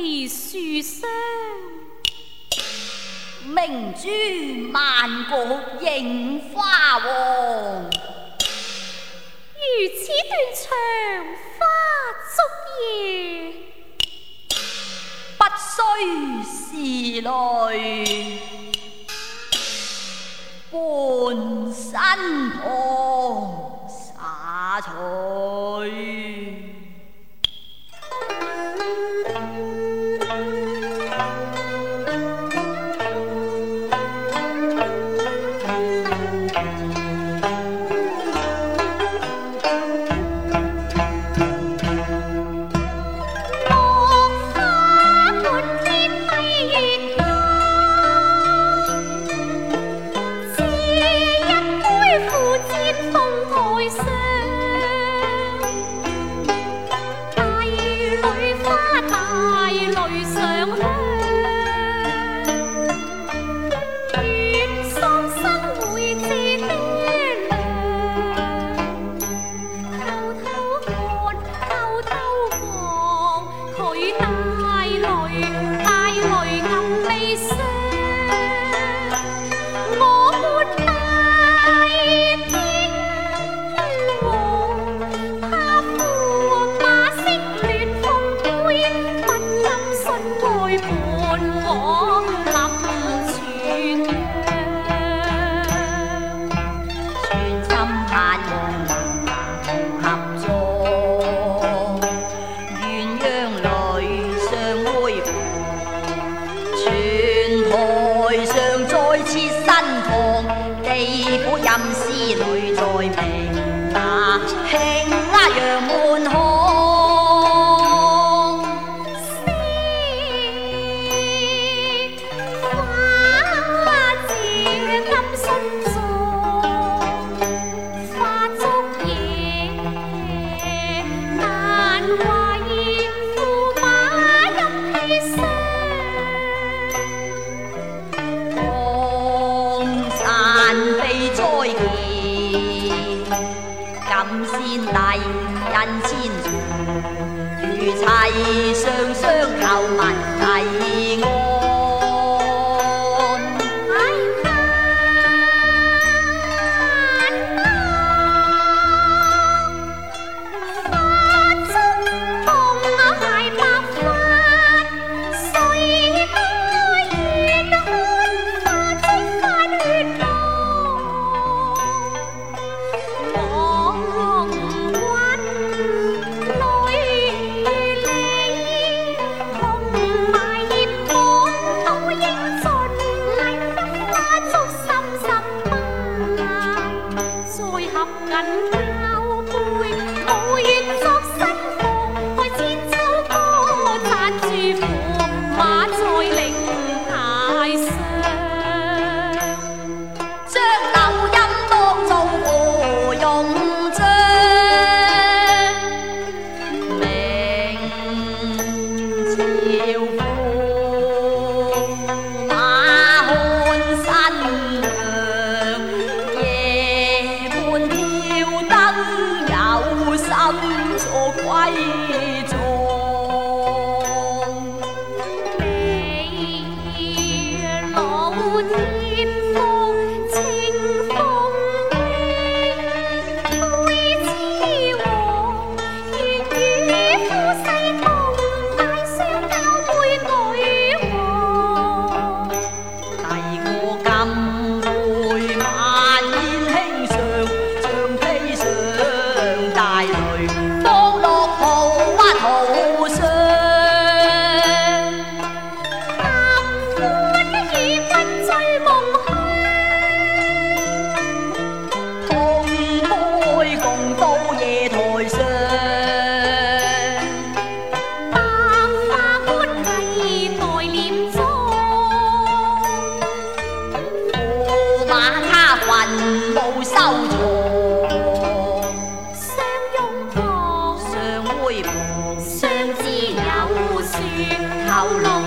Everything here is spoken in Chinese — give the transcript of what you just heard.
飞书霜。明珠万国映花黄，如此断肠花烛夜，不须是泪伴身旁洒翠。水在鸣金仙大恩千重，如齐上双求文帝。走收藏，相拥抱，常会，相知有说头。